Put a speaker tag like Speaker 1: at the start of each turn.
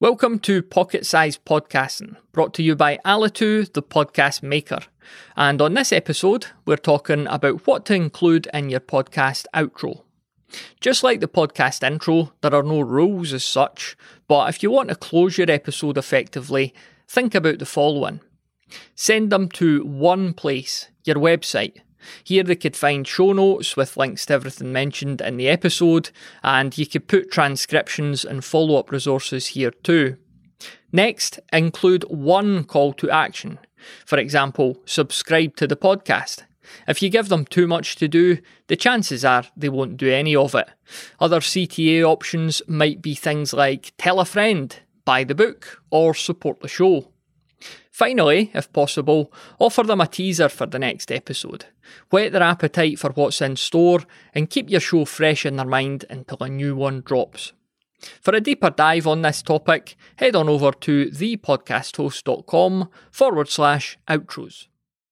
Speaker 1: Welcome to Pocket Size Podcasting, brought to you by Alitu, the podcast maker. And on this episode, we're talking about what to include in your podcast outro. Just like the podcast intro, there are no rules as such, but if you want to close your episode effectively, think about the following. Send them to one place, your website. Here they could find show notes with links to everything mentioned in the episode, and you could put transcriptions and follow up resources here too. Next, include one call to action. For example, subscribe to the podcast. If you give them too much to do, the chances are they won't do any of it. Other CTA options might be things like tell a friend, buy the book, or support the show. Finally, if possible, offer them a teaser for the next episode. Whet their appetite for what's in store and keep your show fresh in their mind until a new one drops. For a deeper dive on this topic, head on over to thepodcasthost.com forward slash outros.